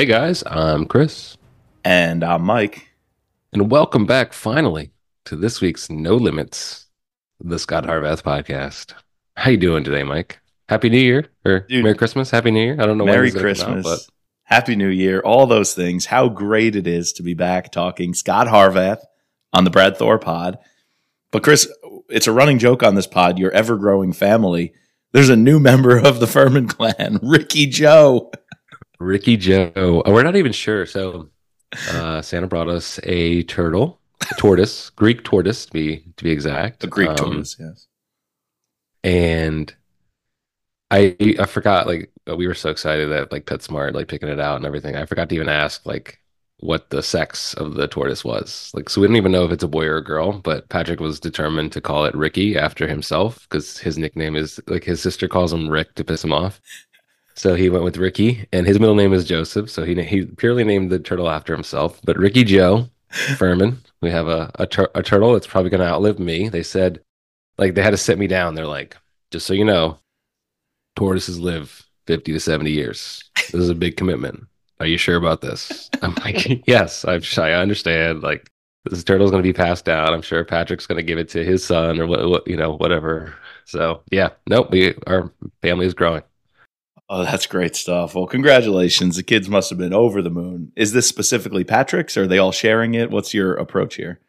Hey guys, I'm Chris. And I'm Mike. And welcome back finally to this week's No Limits, the Scot Harvath podcast. How you doing today, Mike? Happy New Year or Dude. Merry Christmas, Happy New Year. I don't know Merry this is gonna out, Christmas. Happy New Year. All those things. How great it is to be back talking Scot Harvath on the Brad Thor pod. But Chris, it's a running joke on this pod, your ever growing family. There's a new member of the Furman clan, Ricky Joe. Ricky Joe. Oh, we're not even sure. So uh, Santa brought us a turtle, a tortoise, Greek tortoise to be to be exact. A Greek Um, tortoise, yes. and I I forgot like we were so excited that like PetSmart like picking it out and everything. I forgot to even ask like what the sex of the tortoise was. Like so we didn't even know if it's a boy or a girl, but Patrick was determined to call it Ricky after himself because his nickname is like his sister calls him Rick to piss him off. So he went with Ricky and his middle name is Joseph, so he he purely named the turtle after himself. But Ricky Joe Furman, we have a a, tur- a turtle that's probably going to outlive me. They said like they had to sit me down. They're like, just so you know, tortoises live 50 to 70 years. This is a big commitment. Are you sure about this? I'm like, yes, I'm I understand. Like this turtle's going to be passed down. I'm sure Patrick's going to give it to his son or what, what you know, whatever. So yeah, nope. We our family is growing. Oh, that's great stuff. Well, congratulations. The kids must have been over the moon. Is this specifically Patrick's? Or are they all sharing it? What's your approach here?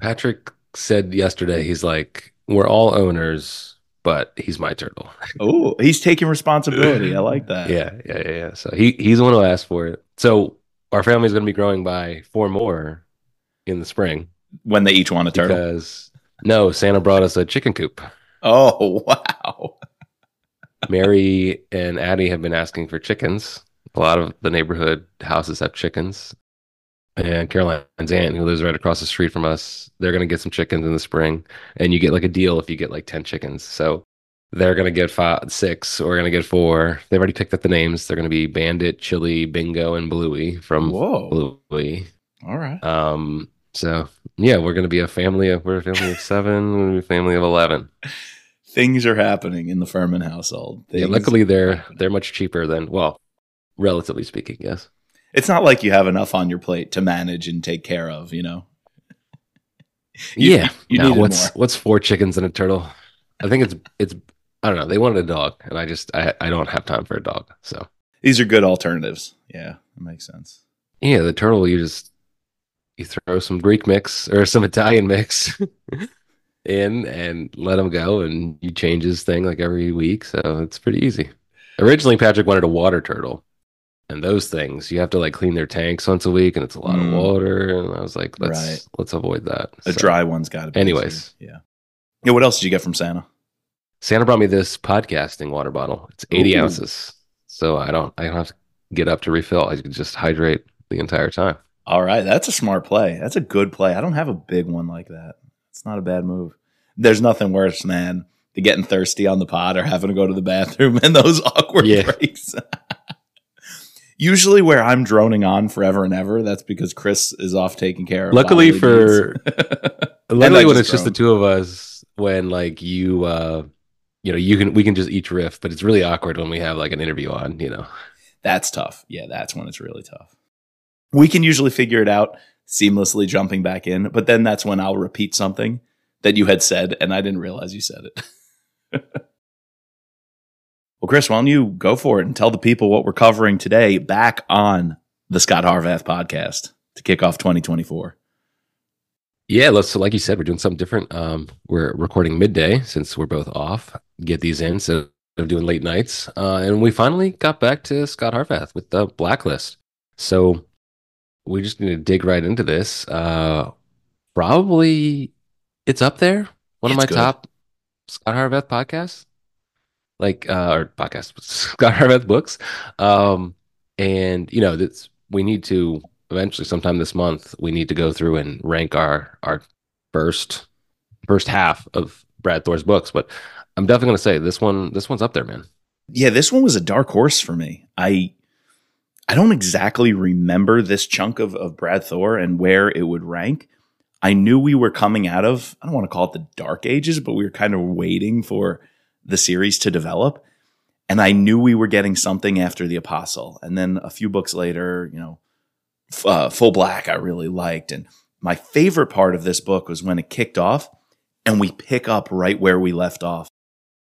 Patrick said yesterday, he's like, we're all owners, but he's my turtle. Oh, he's taking responsibility. I like that. Yeah, yeah, yeah, yeah. So he he's the one who asked for it. So our family is going to be growing by four more in the spring When they each want a turtle. because no, Santa brought us a chicken coop. Oh, wow. Mary and Addie have been asking for chickens. A lot of the neighborhood houses have chickens. And Caroline's aunt, who lives right across the street from us, they're going to get some chickens in the spring. And you get like a deal if you get like 10 chickens. So they're going to get five, six, or we're going to get four. They've already picked up the names. They're going to be Bandit, Chili, Bingo, and Bluey from Whoa. Bluey. All right. Um, so yeah, we're going to be a family of, we're a family of seven, we're going to be a family of 11. Things are happening in the Furman household. Yeah, luckily they're they're much cheaper than well, relatively speaking, yes. it's not like you have enough on your plate to manage and take care of, you know? You- yeah. you no, what's more. what's four chickens and a turtle? I think it's it's I don't know. They wanted a dog, and I just I I don't have time for a dog. So These are good alternatives. Yeah, that makes sense. yeah, the turtle you just you throw some Greek mix or some Italian mix in and let him go, and you change his thing like every week. So it's pretty easy. Originally, Patrick wanted a water turtle. And those things, you have to like clean their tanks once a week, and it's a lot Mm. of water. And I was like, let's Right. let's avoid that. A So- dry one's got to be. Anyways. easier. Yeah. Yeah. What else did you get from Santa? Santa brought me this podcasting water bottle. It's 80 Ooh. ounces. So I don't I don't have to get up to refill. I can just hydrate the entire time. All right. That's a smart play. That's a good play. I don't have a big one like that. It's not a bad move. There's nothing worse, man, than getting thirsty on the pod or having to go to the bathroom and those awkward Yeah. breaks. Usually, where I'm droning on forever and ever, that's because Chris is off taking care of. Luckily for- I when it's just the two of us, when like you uh you know, you can we can just each riff, but it's really awkward when we have like an interview on, you know. That's tough. Yeah, that's when it's really tough. We can usually figure it out seamlessly jumping back in, but then that's when I'll repeat something that you had said and I didn't realize you said it. well, Chris, why don't you go for it and tell the people what we're covering today back on the Scot Harvath podcast to kick off 2024? Yeah, let's so like you said, we're doing something different. Um we're recording midday since we're both off. Get these in so of doing late nights. Uh and we finally got back to Scot Harvath with the blacklist. So we just need to dig right into this. Uh probably it's up there. One of my good. top Scot Harvath podcasts. Like uh or podcast Scot Harvath books. Um and you know that's we need to eventually sometime this month we need to go through and rank our our first first half of Brad Thor's books. But I'm definitely gonna say this one this one's up there, man. Yeah, this one was a dark horse for me. I I don't exactly remember this chunk of, of Brad Thor and where it would rank. I knew we were coming out of, I don't want to call it the dark ages, but we were kind of waiting for the series to develop. And I knew we were getting something after the Apostle. And then a few books later, you know, uh, Full Black I really liked. And my favorite part of this book was when it kicked off and we pick up right where we left off.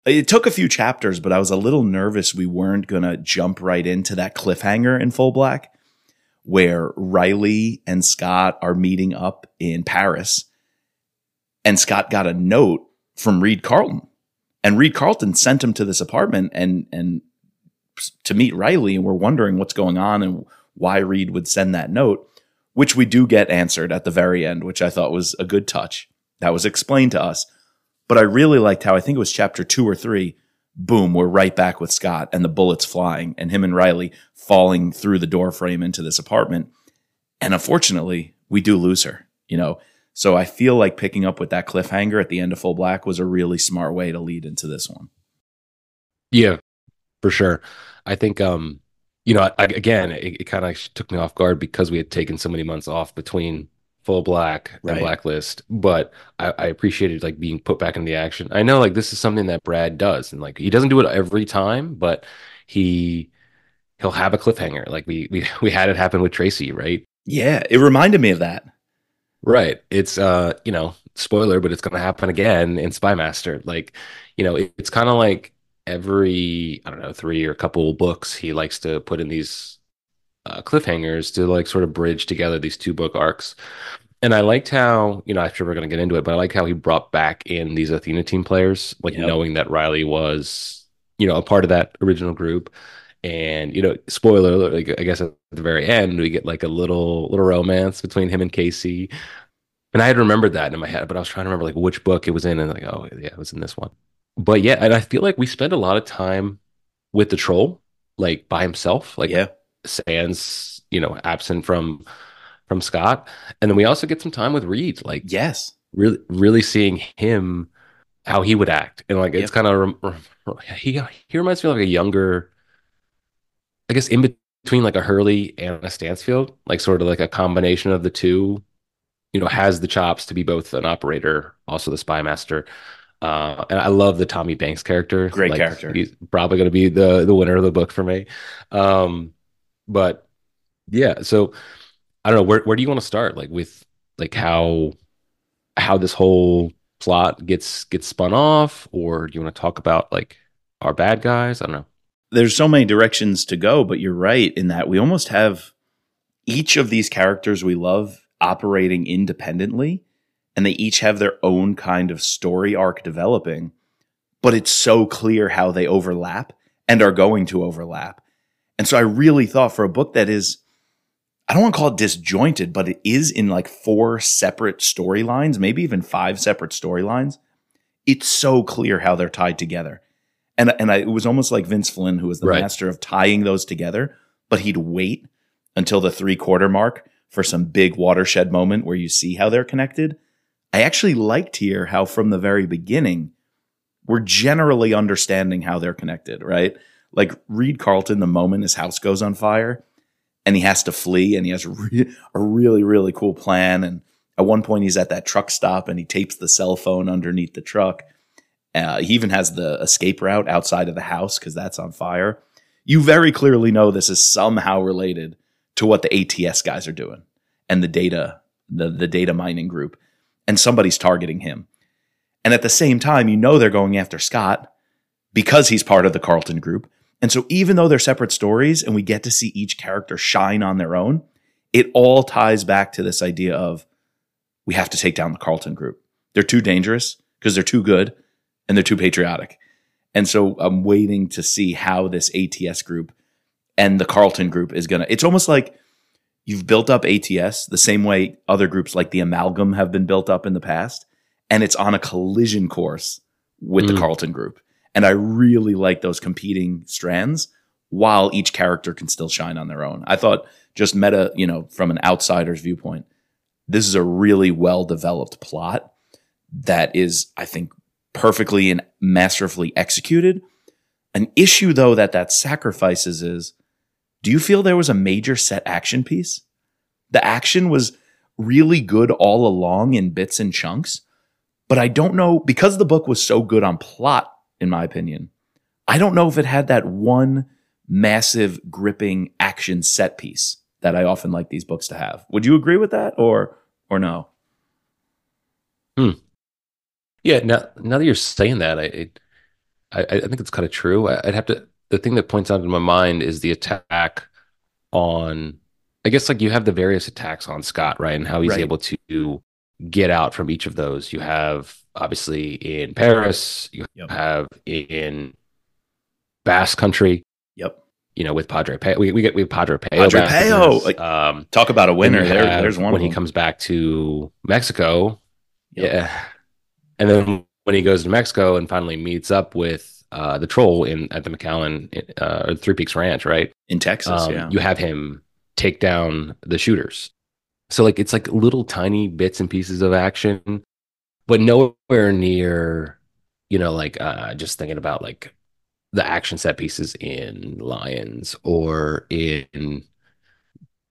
It took a few chapters, but I was a little nervous we weren't going to jump right into that cliffhanger in Full Black where Riley and Scot are meeting up in Paris. And Scot got a note from Reed Carlton. And Reed Carlton sent him to this apartment and and to meet Riley, and we're wondering what's going on and why Reed would send that note, which we do get answered at the very end, which I thought was a good touch. That was explained to us. But I really liked how I think it was chapter two or three. Boom, we're right back with Scot and the bullets flying and him and Riley falling through the door frame into this apartment. And unfortunately, we do lose her, you know. So I feel like picking up with that cliffhanger at the end of Full Black was a really smart way to lead into this one. Yeah, for sure. I think um you know, I, again, it, it kind of took me off guard because we had taken so many months off between full black and Right. blacklist but I, I appreciated like being put back in the action. I know like this is something that brad does and like he doesn't do it every time but he he'll have a cliffhanger. Like we we, we had it happen with tracy right? Yeah, it reminded me of that. right. It's uh you know spoiler but it's gonna happen again in spy master like you know it, it's kind of like every i don't know three or a couple books he likes to put in these uh, cliffhangers to like sort of bridge together these two book arcs. And I liked how, you know, I'm sure we're going to get into it, but I like how he brought back in these Athena team players, like Yep. knowing that Riley was, you know, a part of that original group. And, you know, spoiler alert, like, I guess at the very end, we get like a little, little romance between him and Casey. And I had remembered that in my head, but I was trying to remember like which book it was in. And like, oh, yeah, it was in this one. But yeah, and I feel like we spend a lot of time with the troll, like by himself. Like, yeah, Sans, you know, absent from from Scot, and then we also get some time with Reed, like yes, really really seeing him how he would act, and like it's Yep. kind of he he reminds me of like a younger, I guess, in between like a Hurley and a Stansfield, like sort of like a combination of the two. You know, has the chops to be both an operator, also the spy master. Uh, and I love the Tommy Banks character. Great Like, character. He's probably going to be the the winner of the book for me. Um, but yeah, so I don't know where where do you want to start? Like with like how how this whole plot gets gets spun off, or do you want to talk about like our bad guys? I don't know. there's so many directions to go, but you're right in that we almost have each of these characters we love operating independently, and they each have their own kind of story arc developing. But it's so clear how they overlap and are going to overlap. And so I really thought for a book that is, I don't want to call it disjointed, but it is in like four separate storylines, maybe even five separate storylines. It's so clear how they're tied together. And, and I, it was almost like Vince Flynn, who was the Right. master of tying those together, but he'd wait until the three quarter mark for some big watershed moment where you see how they're connected. I actually liked here how from the very beginning, we're generally understanding how they're connected, right? Like Reed Carlton, the moment his house goes on fire and he has to flee and he has a, re- a really, really cool plan. And at one point, he's at that truck stop and he tapes the cell phone underneath the truck. Uh, he even has the escape route outside of the house because that's on fire. You very clearly know this is somehow related to what the ATS guys are doing and the data, the, the data mining group, and somebody's targeting him. And at the same time, you know they're going after Scot because he's part of the Carlton group. And so even though they're separate stories and we get to see each character shine on their own, it all ties back to this idea of we have to take down the Carlton group. They're too dangerous because they're too good and they're too patriotic. And so I'm waiting to see how this ATS group and the Carlton group is going to, it's almost like you've built up ATS the same way other groups like the Amalgam have been built up in the past. And it's on a collision course with the Mm. Carlton group. And I really like those competing strands while each character can still shine on their own. I thought just meta, you know, from an outsider's viewpoint, this is a really well developed plot that is, I think, perfectly and masterfully executed. An issue, though, that that sacrifices is do you feel there was a major set action piece? The action was really good all along in bits and chunks, but I don't know because the book was so good on plot, in my opinion. I don't know if it had that one massive gripping action set piece that I often like these books to have. Would you agree with that or or no? Hmm. Yeah, now now that you're saying that, I I, I think it's kind of true. I- I'd have to. The thing that points out in my mind is the attack on. I guess like you have the various attacks on Scot, right, and how he's Right. able to get out from each of those. You have obviously in Paris, you Yep. have in Basque Country, Yep. you know, with Padre Peio. We, we get we have Padre Peio. Padre Peio, like, um, Talk about a winner. There, there's one when he comes back to Mexico. Yep. Yeah, and then when he goes to Mexico and finally meets up with uh, the troll in at the McAllen uh, or Three Peaks Ranch, right? in Texas. Um, yeah. You have him take down the shooters. So like it's like little tiny bits and pieces of action, but nowhere near, you know, like uh, just thinking about like the action set pieces in Lions or in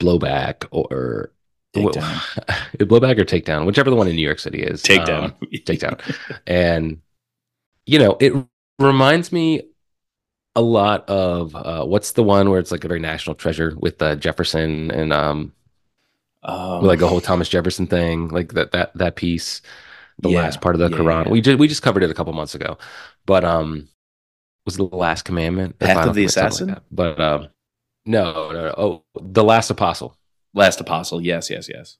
Blowback or Takedown. Blowback or Takedown, whichever the one in New York City is. Takedown. Um, Takedown. and you know, it reminds me a lot of uh, what's the one where it's like a very national treasure with uh, Jefferson and um, Um, like a whole Thomas Jefferson thing, like that that that piece, the Yeah, last part of the yeah, Quran. yeah. We just we just covered it a couple months ago, but um, was the Last Commandment? Path of the Assassin? like. But um, no, no, no. Oh, the Last Apostle. Last Apostle. Yes, yes, yes.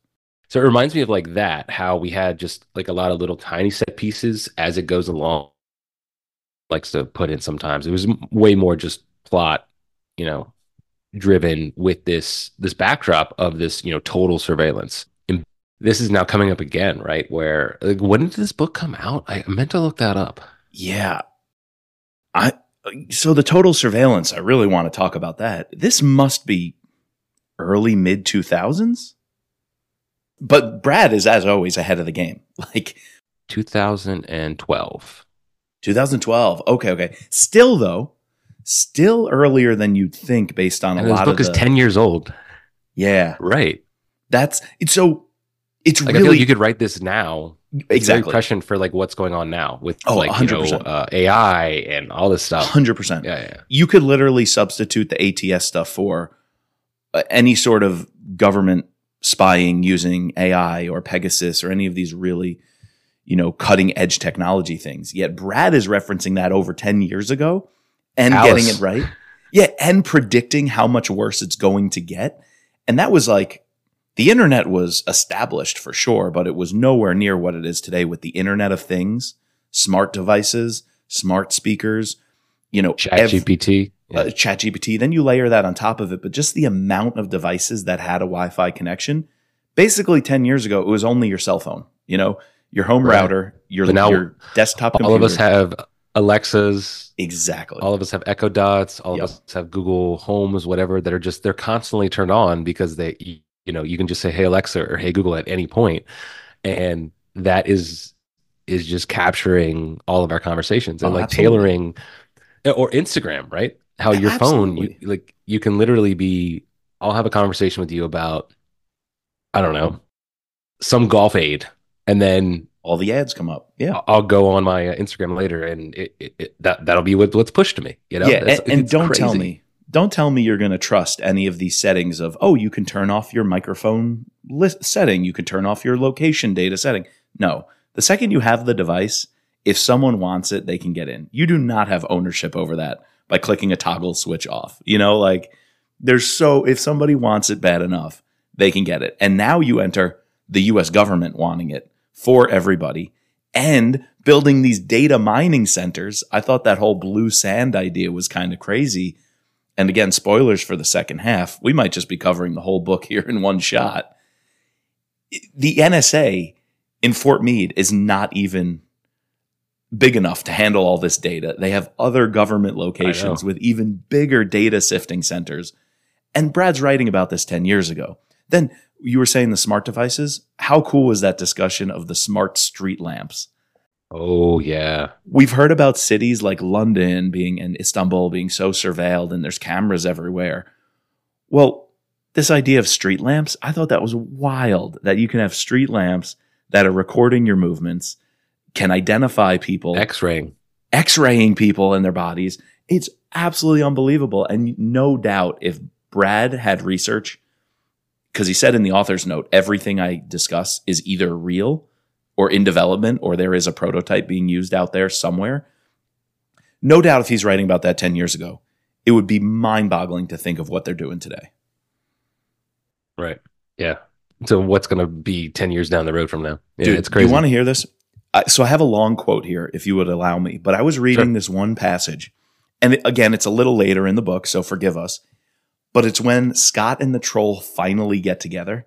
So it reminds me of like that, how we had just like a lot of little tiny set pieces as it goes along. Likes to put in sometimes. It was way more just plot, you know, driven with this this backdrop of this, you know, total surveillance. And this is now coming up again, right? Where like when did this book come out? I meant to look that up. Yeah. I so the total surveillance, I really want to talk about that. This must be early mid 2000s. But Brad is as always ahead of the game. Like 2012. 2012. Okay, okay. Still though, still earlier than you'd think based on a And this lot book of is 10 years old. Yeah. Right. That's it's so it's Like really like you could write this now exactly prescient for like what's going on now with Oh, like you know uh, AI and all this stuff. 100%. Yeah, yeah. you could literally substitute the ATS stuff for uh, any sort of government spying using AI or Pegasus or any of these really, you know, cutting edge technology things. Yet Brad is referencing that over 10 years ago and Alice. getting it right. Yeah, and predicting how much worse it's going to get. And that was like the internet was established for sure, but it was nowhere near what it is today with the Internet of Things, smart devices, smart speakers, you know, Chat ev- GPT. uh, ChatGPT. Then you layer that on top of it, but just the amount of devices that had a Wi-Fi connection. Basically, ten years ago, it was only your cell phone. You know, your home Right. router, your But now your desktop. Computer. All of us have Alexas. exactly. All of us have Echo Dots. All Yep. of us have Google Homes, whatever. That are just they're constantly turned on because they, you know, you can just say Hey Alexa or Hey Google at any point, and that is is just capturing all of our conversations and Oh, like absolutely. tailoring, eh, or Instagram, right? How your phone, you like, you can literally be. I'll have a conversation with you about, I don't know, some golf aid, and then All the ads come up. Yeah. I'll- go on my uh, Instagram later, and it, it, it, that that'll be what, what's pushed to me. You know, yeah, and, and don't tell me, don't tell me you're going to trust any of these settings of, oh, you can turn off your microphone list setting, you can turn off your location data setting. No, the second you have the device, if someone wants it, they can get in. You do not have ownership over that by clicking a toggle switch off. You know, like there's so if somebody wants it bad enough, they can get it. And now you enter the US government wanting it for everybody and building these data mining centers. I thought that whole blue sand idea was kind of crazy. And again, spoilers for the second half. We might just be covering the whole book here in one shot. The NSA in Fort Meade is not even big enough to handle all this data. They have other government locations with even bigger data sifting centers. And Brad's writing about this 10 years ago. Then you were saying the smart devices. How cool was that discussion of the smart street lamps? Oh yeah, We've heard about cities like London being and Istanbul being so surveilled and there's cameras everywhere. Well, this idea of street lamps, I thought that was wild that you can have street lamps that are recording your movements, can identify people, X-raying. x-raying people and their bodies. It's absolutely unbelievable. And no doubt if Brad had research, because he said in the author's note, everything I discuss is either real or in development, or there is a prototype being used out there somewhere. No doubt if he's writing about that 10 years ago, it would be mind boggling to think of what they're doing today. Right. Yeah. So what's going to be 10 years down the road from now? Yeah, Dude, it's crazy. You want to hear this? I, so I have a long quote here, if you would allow me. But I was reading Sure. this one passage, and again, it's a little later in the book, so forgive us. But it's when Scot and the troll finally get together,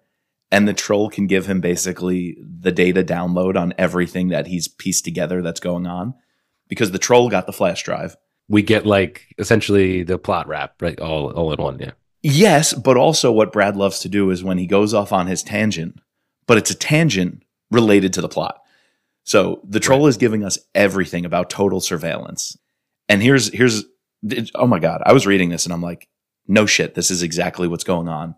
and the troll can give him basically the data download on everything that he's pieced together that's going on, because the troll got the flash drive. we get like essentially the plot wrap, right? All all in one. Yeah. Yes, but also what Brad loves to do is when he goes off on his tangent, but it's a tangent related to the plot. So the troll is giving us everything about total surveillance. And here's here's oh my god, I was reading this and I'm like, no shit, this is exactly what's going on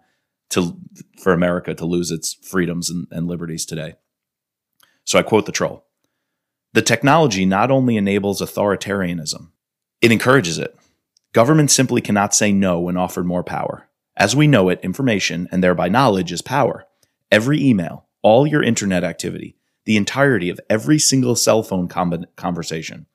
to for America to lose its freedoms and, and liberties today. So I quote the troll. The technology not only enables authoritarianism, it encourages it. Government simply cannot say no when offered more power. As we know it, information and thereby knowledge is power. Every email, all your internet activity, the entirety of every single cell phone com- conversation,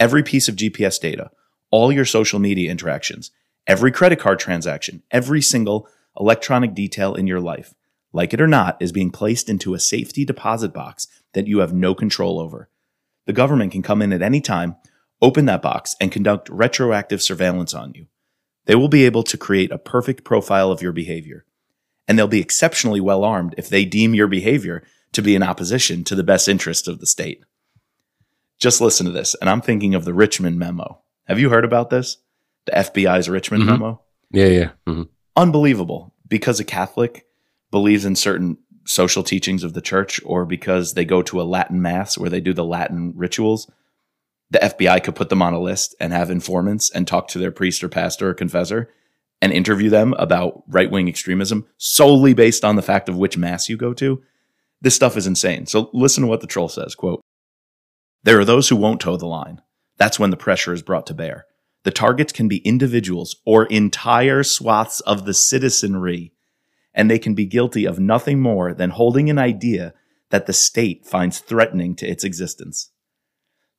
every piece of GPS data, all your social media interactions, every credit card transaction, every single electronic detail in your life, like it or not, is being placed into a safety deposit box that you have no control over. The government can come in at any time, open that box, and conduct retroactive surveillance on you. They will be able to create a perfect profile of your behavior. And they'll be exceptionally well armed if they deem your behavior to be in opposition to the best interest of the state. Just listen to this, and I'm thinking of the Richmond memo. Have you heard about this? The FBI's Richmond Mhm. memo? Yeah. Yeah. hmm unbelievable because a Catholic believes in certain social teachings of the church or because they go to a Latin mass where they do the Latin rituals, the FBI could put them on a list and have informants and talk to their priest or pastor or confessor and interview them about right wing extremism solely based on the fact of which mass you go to. This stuff is insane. So listen to what the troll says quote, There are those who won't toe the line. That's when the pressure is brought to bear. The targets can be individuals or entire swaths of the citizenry, and they can be guilty of nothing more than holding an idea that the state finds threatening to its existence.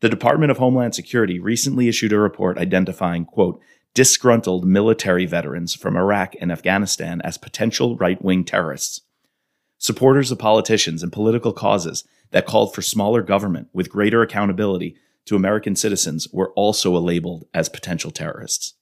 The Department of Homeland Security recently issued a report identifying, quote, disgruntled military veterans from Iraq and Afghanistan as potential right wing terrorists. Supporters of politicians and political causes that called for smaller government with greater accountability to American citizens were also labeled as potential terrorists.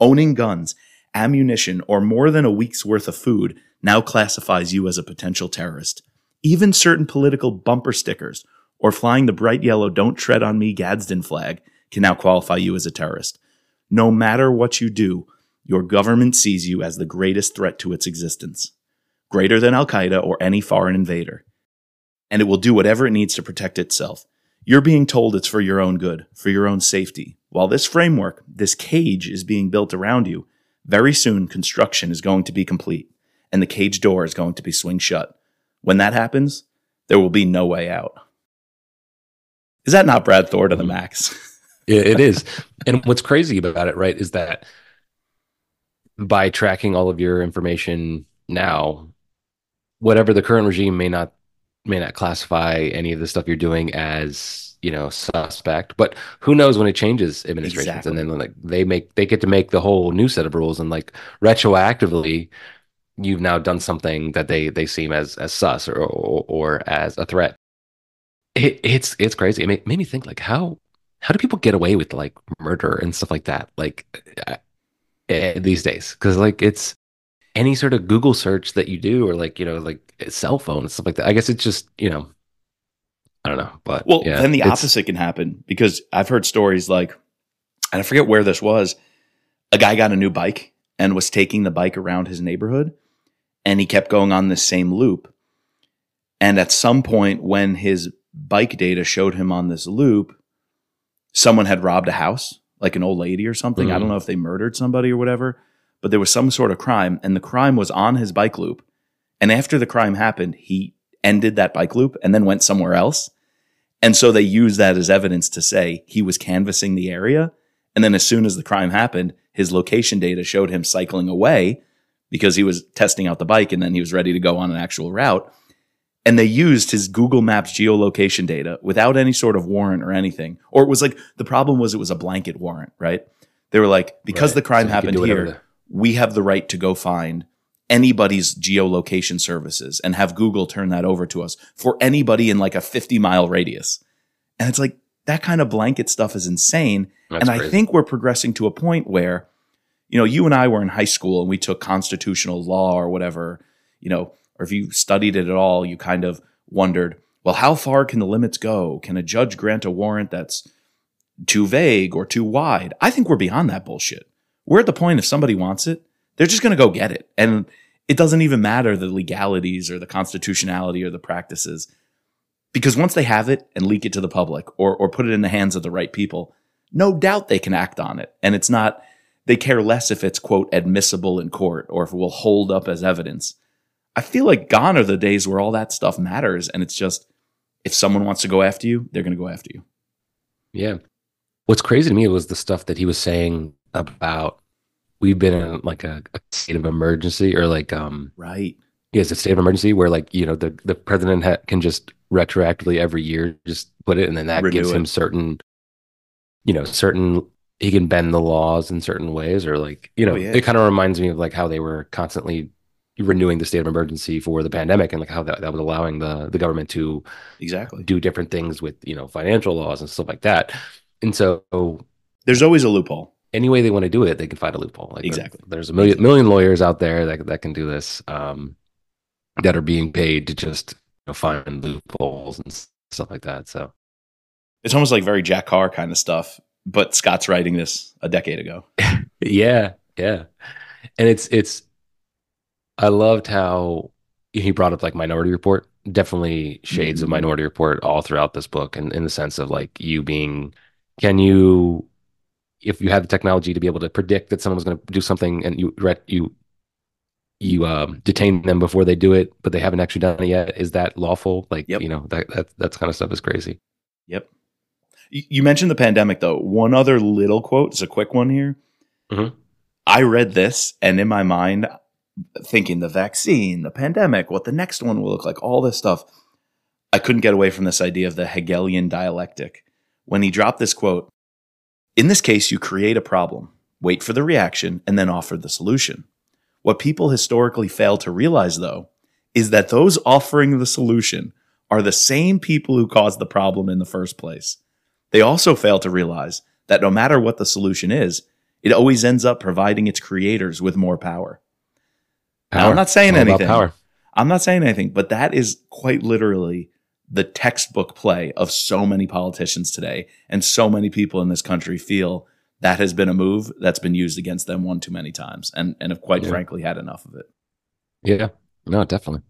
Owning guns, ammunition, or more than a week's worth of food now classifies you as a potential terrorist. Even certain political bumper stickers or flying the bright yellow Don't Tread on Me Gadsden flag can now qualify you as a terrorist. No matter what you do, your government sees you as the greatest threat to its existence, greater than Al Qaeda or any foreign invader. And it will do whatever it needs to protect itself. You're being told it's for your own good, for your own safety. While this framework, this cage is being built around you, very soon construction is going to be complete and the cage door is going to be swing shut. When that happens, there will be no way out. Is that not Brad Thor to the max? It, it is. And what's crazy about it, right, is that by tracking all of your information now, whatever the current regime may not may not classify any of the stuff you're doing as you know suspect but who knows when it changes administrations Exactly. and then like they make they get to make the whole new set of rules and like retroactively you've now done something that they they seem as as sus or or, or as a threat. It, it's it's crazy. It made, made me think like how how do people get away with like murder and stuff like that? Like uh, eh, these days because like it's any sort of google search that you do or like you know like cell phone and stuff like that i guess it's just you know i don't know but Well, yeah, then the opposite can happen because I've heard stories like, and I forget where this was. A guy got a new bike and was taking the bike around his neighborhood, and he kept going on this same loop. And at some point, when his bike data showed him on this loop, someone had robbed a house, like an old lady or something. I Mhm. don't know if they murdered somebody or whatever, but there was some sort of crime, and the crime was on his bike loop. And after the crime happened, he ended that bike loop and then went somewhere else. And so they used that as evidence to say he was canvassing the area And then as soon as the crime happened, his location data showed him cycling away because he was testing out the bike and then he was ready to go on an actual route. And they used his Google Maps geolocation data without any sort of warrant or anything. Or it was like the problem was it was a blanket warrant, right? They were like, because Right. the crime So happened here, we have the right to go find anybody's geolocation services and have Google turn that over to us for anybody in like a 50 mile radius. And it's like that kind of blanket stuff is insane. That's and I crazy. think we're progressing to a point where, you know, you and I were in high school and we took constitutional law or whatever, you know, or if you studied it at all, you kind of wondered, well, how far can the limits go? Can a judge grant a warrant that's too vague or too wide? I think we're beyond that bullshit. We're at the point if somebody wants it, they're just going to go get it. And it doesn't even matter the legalities or the constitutionality or the practices. Because once they have it and leak it to the public or, or put it in the hands of the right people, no doubt they can act on it. And it's not, they care less if it's, quote, admissible in court or if it will hold up as evidence. I feel like gone are the days where all that stuff matters. And it's just, if someone wants to go after you, they're going to go after you. Yeah. What's crazy to me was the stuff that he was saying about we've been in like a, a state of emergency or like um Right. yes, a state of emergency where like you know the the president ha- can just retroactively every year just put it and then that Renew gives it. him certain you know certain he can bend the laws in certain ways or like you know Oh, yeah. it kind of reminds me of like how they were constantly renewing the state of emergency for the pandemic and like how that, that was allowing the the government to Exactly. do different things with you know financial laws and stuff like that and so There's always a loophole. Any way they want to do it they can find a loophole like Exactly. there's a million million lawyers out there that, that can do this um that are being paid to just you know, find loopholes and stuff like that so It's almost like very Jack Carr kind of stuff, but Scott's writing this a decade ago. yeah yeah and it's it's i loved how he brought up like minority report definitely shades of Mhm. minority report all throughout this book and in the sense of like you being can you if you had the technology to be able to predict that someone was going to do something and you you you um, detain them before they do it but they haven't actually done it yet is that lawful like Yep. you know that that that's kind of stuff is crazy Yep. You mentioned the pandemic, though. One other little quote, it's a quick one here. Mhm. I read this, and in my mind, thinking the vaccine, the pandemic, what the next one will look like, all this stuff, I couldn't get away from this idea of the Hegelian dialectic. When he dropped this quote, in this case, you create a problem, wait for the reaction, and then offer the solution. What people historically fail to realize, though, is that those offering the solution are the same people who caused the problem in the first place. They also fail to realize that no matter what the solution is, it always ends up providing its creators with more power. Now, I'm not saying anything. power I'm not saying anything, but that is quite literally the textbook play of so many politicians today. And so many people in this country feel that has been a move that's been used against them one too many times and, and have quite Yeah. frankly had enough of it. Yeah, no, definitely.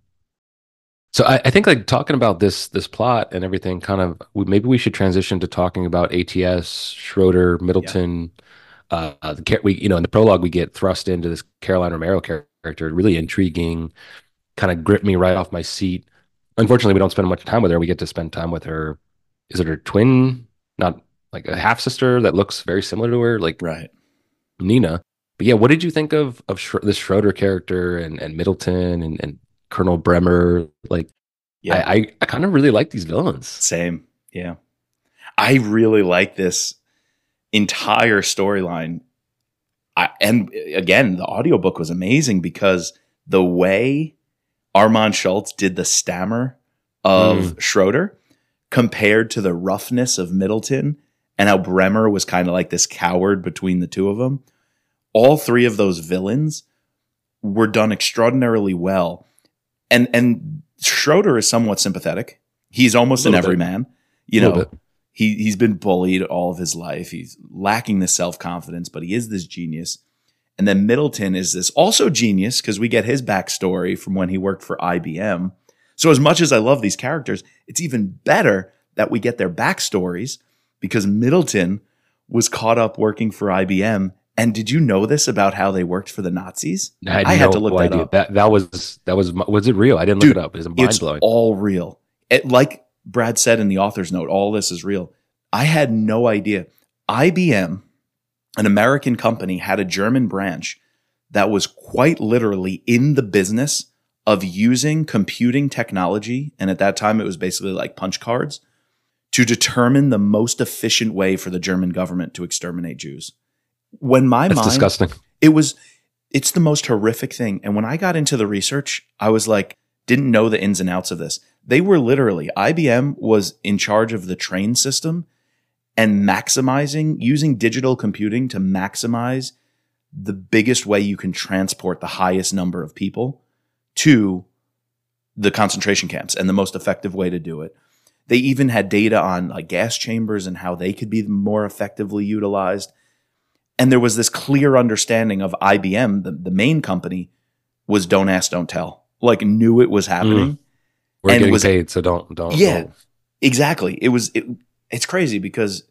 So I, I think like talking about this this plot and everything, kind of maybe we should transition to talking about ATS, Schroeder, Middleton. Uh, uh, the we you know in the prologue we get thrust into this Caroline Romero character, really intriguing, kind of gripped me right off my seat. Unfortunately, we don't spend much time with her. We get to spend time with her. Is it her twin? Not like a half sister that looks very similar to her, like Right. Nina. But yeah, what did you think of of Schro- this Schroeder character and, and Middleton and, and Colonel Bremer? Like, Yeah. I, I, I kind of really like these villains. Same. Yeah. I really like this entire storyline. I, and again, the audiobook was amazing because the way Armand Schultz did the stammer of Schroeder compared to the roughness of Middleton and how Bremer was kind of like this coward between the two of them. All three of those villains were done extraordinarily well. And and Schroeder is somewhat sympathetic. He's almost an everyman. You know, he he's been bullied all of his life. He's lacking the self confidence, but he is this genius. And then Middleton is this also genius because we get his backstory from when he worked for IBM. So as much as I love these characters, it's even better that we get their backstories because Middleton was caught up working for IBM. And did you know this about how they worked for the Nazis? I had, I had no to look that idea. up. That that was that was was it real? I didn't Dude, look it up. It mind It's blowing. all real. It, like Brad said in the author's note, all this is real. I had no idea. IBM an American company had a German branch that was quite literally in the business of using computing technology. And at that time, it was basically like punch cards to determine the most efficient way for the German government to exterminate Jews. When my That's mind, disgusting. it was, it's the most horrific thing. And when I got into the research, I was like, didn't know the ins and outs of this. They were literally, IBM was in charge of the train system and maximizing, using digital computing to maximize the biggest way you can transport the highest number of people to the concentration camps and the most effective way to do it. They even had data on like gas chambers and how they could be more effectively utilized. And there was this clear understanding of IBM, the, the main company, was don't ask, don't tell. Like knew it was happening. Mm. We're And getting was- paid, so don't don't. Yeah. don't. Exactly. It was it, it's crazy because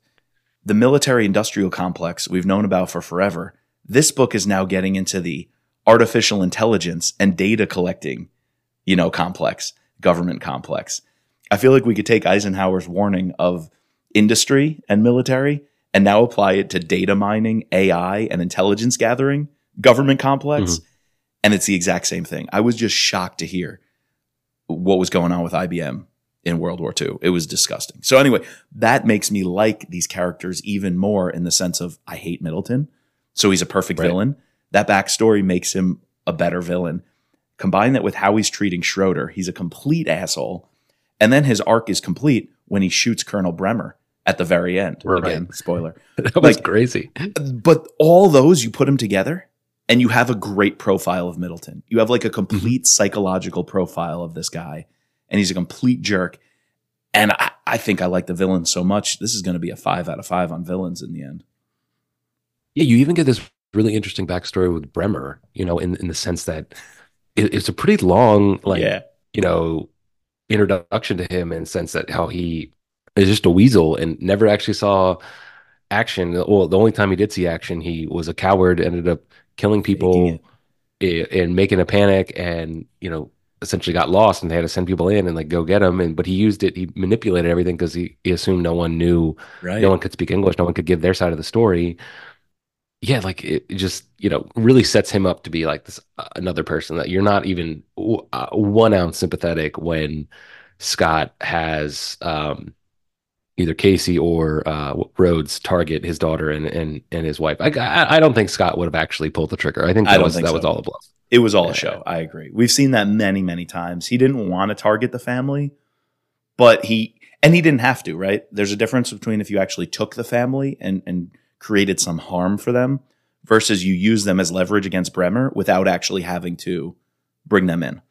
the military industrial complex we've known about for forever. This book is now getting into the artificial intelligence and data collecting, you know, complex, government complex. I feel like we could take Eisenhower's warning of industry and military and now apply it to data mining, AI, and intelligence gathering, government complex. Mm-hmm. And it's the exact same thing. I was just shocked to hear what was going on with IBM in World War II. It was disgusting. So anyway, that makes me like these characters even more in the sense of I hate Middleton. So he's a perfect Right. villain. That backstory makes him a better villain. Combine that with how he's treating Schroeder. He's a complete asshole. And then his arc is complete when he shoots Colonel Bremer at the very end. Right. Again, spoiler. That was Like- crazy. But all those, you put them together and you have a great profile of Middleton. You have like a mm-hmm. complete psychological profile of this guy, and he's a complete jerk. And I, I think I like the villain so much. This is going to be a five out of five on villains in the end. Yeah, you even get this really interesting backstory with Bremer. You know, in in the sense that it, it's a pretty long, like yeah. you know, introduction to him in the sense that how he is just a weasel and never actually saw action. Well, the only time he did see action, he was a coward, ended up killing people and making a panic, and you know, essentially got lost, and they had to send people in and like go get him. And but he used it, he manipulated everything because he, he assumed no one knew Right. no one could speak English, no one could give their side of the story. Yeah, like it, it just you know really sets him up to be like this uh, another person that you're not even uh, one ounce sympathetic when Scot has um, either Casey or uh, Rhodes target his daughter and and and his wife. I I, I don't think Scot would have actually pulled the trigger. I think that don't was that was all a bluff. It was all Yeah. a show. I agree. We've seen that many, many times. He didn't want to target the family, but he and he didn't have to, right? There's a difference between if you actually took the family and and created some harm for them versus you use them as leverage against Bremer without actually having to bring them in.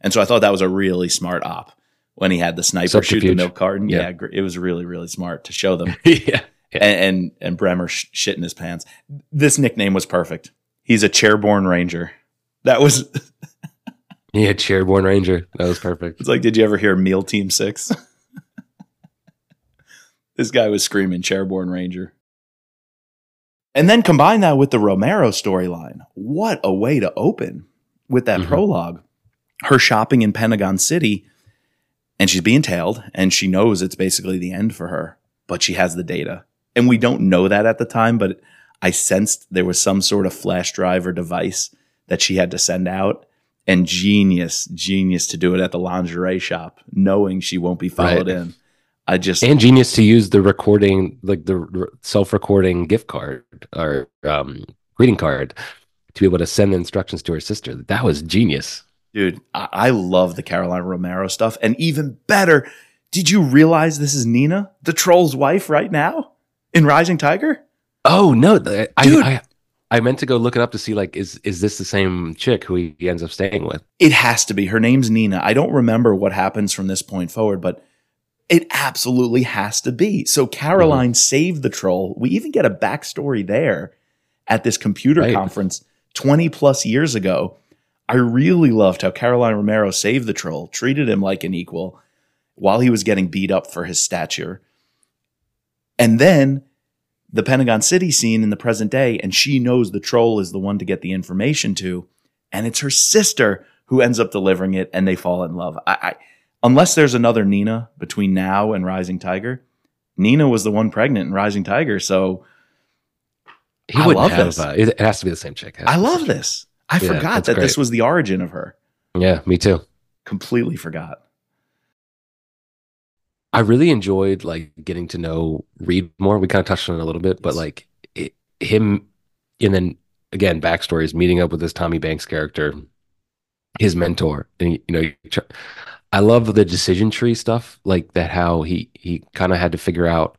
And so I thought that was a really smart op when he had the sniper shoot the milk carton. Yeah. Yeah, it was really, really smart to show them yeah, and, and and Bremer sh- shit in his pants. This nickname was perfect. He's a chairborne ranger. That was yeah, Chairborne Ranger. That was perfect. it's like, did you ever hear Meal Team Six? this guy was screaming chairborne ranger. And then combine that with the Romero storyline. What a way to open with that Mhm. prologue. Her shopping in Pentagon City, and she's being tailed, and she knows it's basically the end for her, but she has the data. And we don't know that at the time, but I sensed there was some sort of flash drive or device that she had to send out. And genius, genius to do it at the lingerie shop, knowing she won't be followed Right. in. I just, and genius to use the recording like the self-recording gift card or um greeting card to be able to send the instructions to her sister that was genius dude, I, I love the Carolina Romero stuff. And even better, did you realize this is Nina, the troll's wife, right now in Rising Tiger? oh no I, Dude. I i meant to go look it up to see like is is this the same chick who he ends up staying with It has to be. Her name's Nina. I don't remember what happens from this point forward, but it absolutely has to be. So Caroline mm-hmm. saved the troll. We even get a backstory there at this computer Right. conference 20 plus years ago. I really loved how Caroline Romero saved the troll, treated him like an equal while he was getting beat up for his stature. And then the Pentagon City scene in the present day, and she knows the troll is the one to get the information to, and it's her sister who ends up delivering it, and they fall in love. I, I unless there's another Nina between now and Rising Tiger, Nina was the one pregnant in Rising Tiger, so He wouldn't love have. this. Uh, it, has to be the same chick. I to be the love chick. this. I Yeah, forgot that this was the origin of her. Yeah, me too. Completely forgot. I really enjoyed like getting to know Reed more. We kind of touched on it a little bit, but like it, him, and then again, backstories, meeting up with this Tommy Banks character, his mentor, and you know, I love the decision tree stuff, like that. How he he kind of had to figure out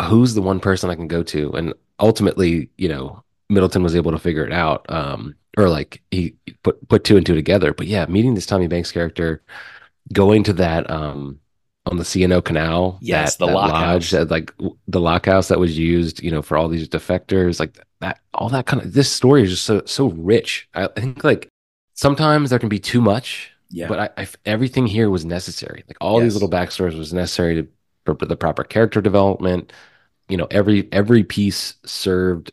who's the one person I can go to, and ultimately, you know, Middleton was able to figure it out, um, or like he put put two and two together. But yeah, meeting this Tommy Banks character, going to that um on the C&O Canal, Yes, that, the that lock lodge, house. that, like the lock house that was used, you know, for all these defectors, like that, all that kind of. This story is just so so rich. I think like sometimes there can be too much, Yeah. but I, I everything here was necessary. Like all these little backstories was necessary to for the proper character development. You know, every every piece served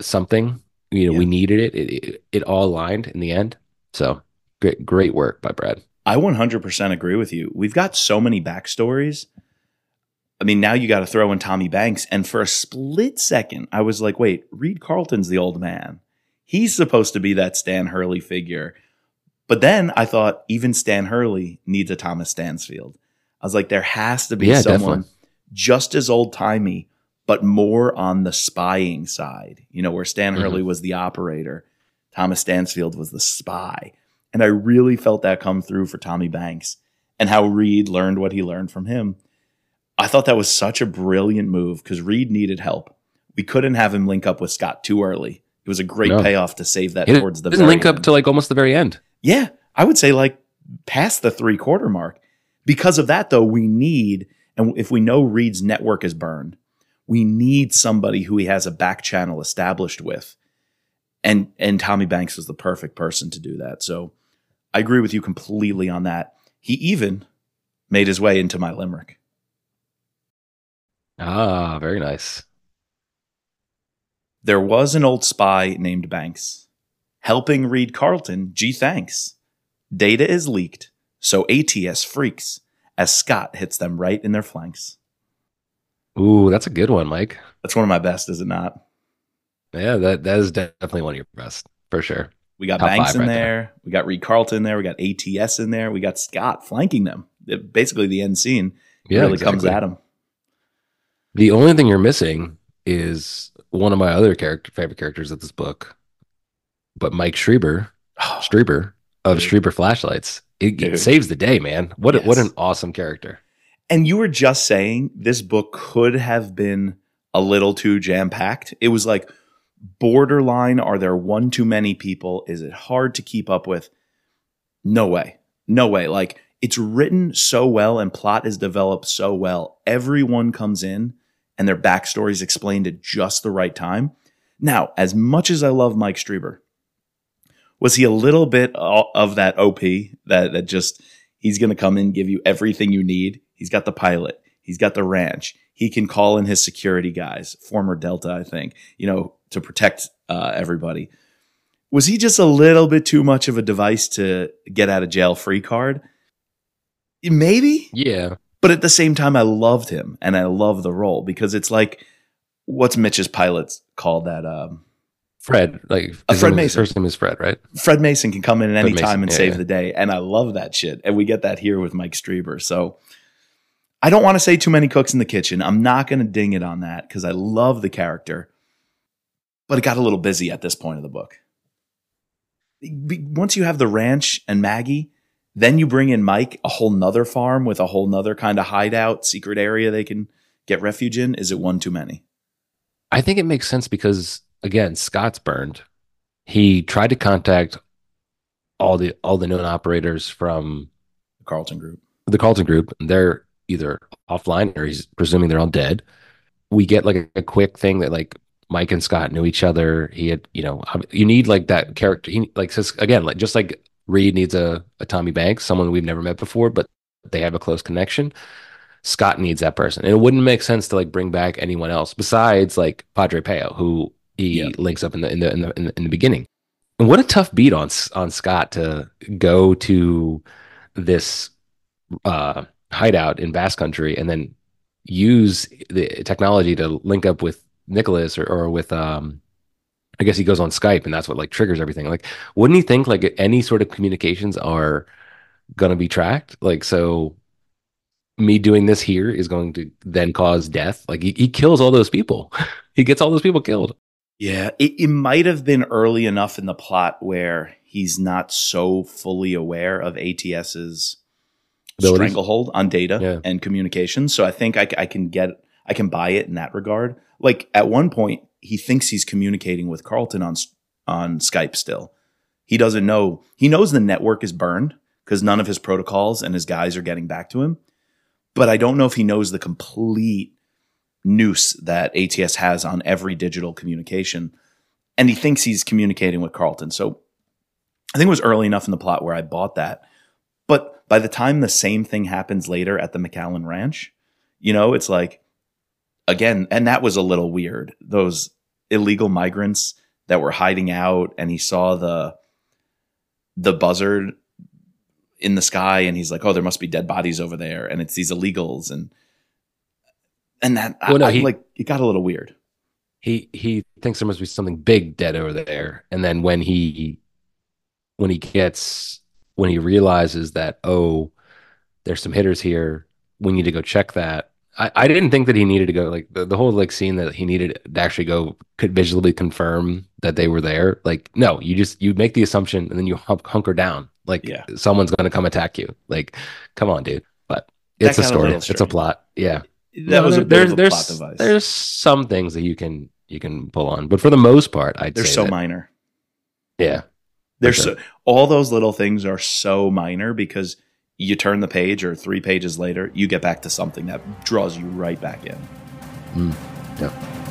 something. You know, Yeah. we needed it. It, it. it all aligned in the end. So great, great work by Brad. I 100% agree with you. We've got so many backstories. I mean, now you got to throw in Tommy Banks. And for a split second, I was like, wait, Reed Carlton's the old man. He's supposed to be that Stan Hurley figure. But then I thought even Stan Hurley needs a Thomas Stansfield. I was like, there has to be Yeah, someone definitely. just as old timey, but more on the spying side, you know, where Stan Mhm. Hurley was the operator, Thomas Stansfield was the spy. And I really felt that come through for Tommy Banks and how Reed learned what he learned from him. I thought that was such a brilliant move because Reed needed help. We couldn't have him link up with Scot too early. It was a great No. payoff to save that It towards the very link up to like almost the very end. Yeah, I would say like past the three quarter mark. Because of that, though, we need, and if we know Reed's network is burned, we need somebody who he has a back channel established with. And and Tommy Banks was the perfect person to do that. So I agree with you completely on that. He even made his way into my limerick. Ah, very nice. There was an old spy named Banks helping Reed Carlton. Gee, thanks. Data is leaked, so ATS freaks as Scot hits them right in their flanks. Ooh, that's a good one, Mike. That's one of my best, is it not? Yeah, that that is definitely one of your best for sure. We got Top Banks in right there. there. We got Reed Carlton there. We got ATS in there. We got Scot flanking them. It- basically, the end scene Yeah, really comes at him. The only thing you're missing is one of my other character favorite characters of this book, but Mike Strieber, Strieber of. Strieber Flashlights. It, it saves the day, man. What a- what an awesome character. And you were just saying this book could have been a little too jam packed. It was like borderline. Are there one too many people? Is it hard to keep up with? No way. No way. Like it's written so well and plot is developed so well. Everyone comes in and their backstory is explained at just the right time. Now, as much as I love Mike Strieber, was he a little bit of that OP that, that just he's going to come in give you everything you need? He's got the pilot, he's got the ranch, he can call in his security guys, former Delta, I think, you know, to protect uh, everybody. Was he just a little bit too much of a device to get out of jail free card? Maybe, Yeah. but at the same time, I loved him and I love the role because it's like what's Mitch's pilots called that um, Fred, like Uh, Fred name- his Mason. first name is Fred, right? Fred Mason can come in at any Mason, time and yeah, save yeah. the day. And I love that shit. And we get that here with Mike Strieber. So I don't want to say too many cooks in the kitchen. I'm not going to ding it on that because I love the character. But it got a little busy at this point of the book. Once you have the ranch and Maggie, then you bring in Mike, a whole nother farm with a whole nother kind of hideout, secret area they can get refuge in. Is it one too many? I think it makes sense because again, Scot's burned. He tried to contact all the all the known operators from The Carlton Group. the Carlton Group. They're either offline or he's presuming they're all dead. We get like a, a quick thing that like Mike and Scot knew each other. He had, you know, you need like that character. He like says again, like just like Reed needs a, a Tommy Banks, someone we've never met before, but they have a close connection. Scot needs that person. And it wouldn't make sense to like bring back anyone else besides like Padre Peio, who he Yeah. links up in the in the in the in the, in the beginning. And what a tough beat on on Scot to go to this uh, hideout in Basque Country and then use the technology to link up with Nicholas or, or with um I guess he goes on Skype and that's what like triggers everything. Like, wouldn't he think like any sort of communications are gonna be tracked? Like, so me doing this here is going to then cause death. Like he, he kills all those people. he gets all those people killed. Yeah, it, it might have been early enough in the plot where he's not so fully aware of ATS's Abilities. stranglehold on data yeah. and communication. So I think I, I can get I can buy it in that regard. Like at one point, he thinks he's communicating with Carlton on on Skype still. He doesn't know. He knows the network is burned because none of his protocols and his guys are getting back to him. But I don't know if he knows the complete noose that ATS has on every digital communication. And he thinks he's communicating with Carlton. So I think it was early enough in the plot where I bought that. But by the time the same thing happens later at the McAllen Ranch, you know, it's like, again, and that was a little weird. Those illegal migrants that were hiding out, and he saw the the buzzard in the sky, and he's like, "Oh, there must be dead bodies over there," and it's these illegals, and and that well, no, I, he, like it got a little weird. He he thinks there must be something big dead over there, and then when he when he gets when he realizes that oh, there's some hitters here, we need to go check that. I, I didn't think that he needed to go like the, the whole like scene that he needed to actually go could visually confirm that they were there. Like no, you just you make the assumption and then you hunker down. Like yeah. someone's going to come attack you. Like come on, dude. But it's a story. It's a plot. Yeah that no, was a there's, a there's, plot device. There's some things that you can you can pull on, but for the most part, I'd they're so that, minor. Yeah, they're sure. so all those little things are so minor because you turn the page or three pages later, you get back to something that draws you right back in. Mm, yeah.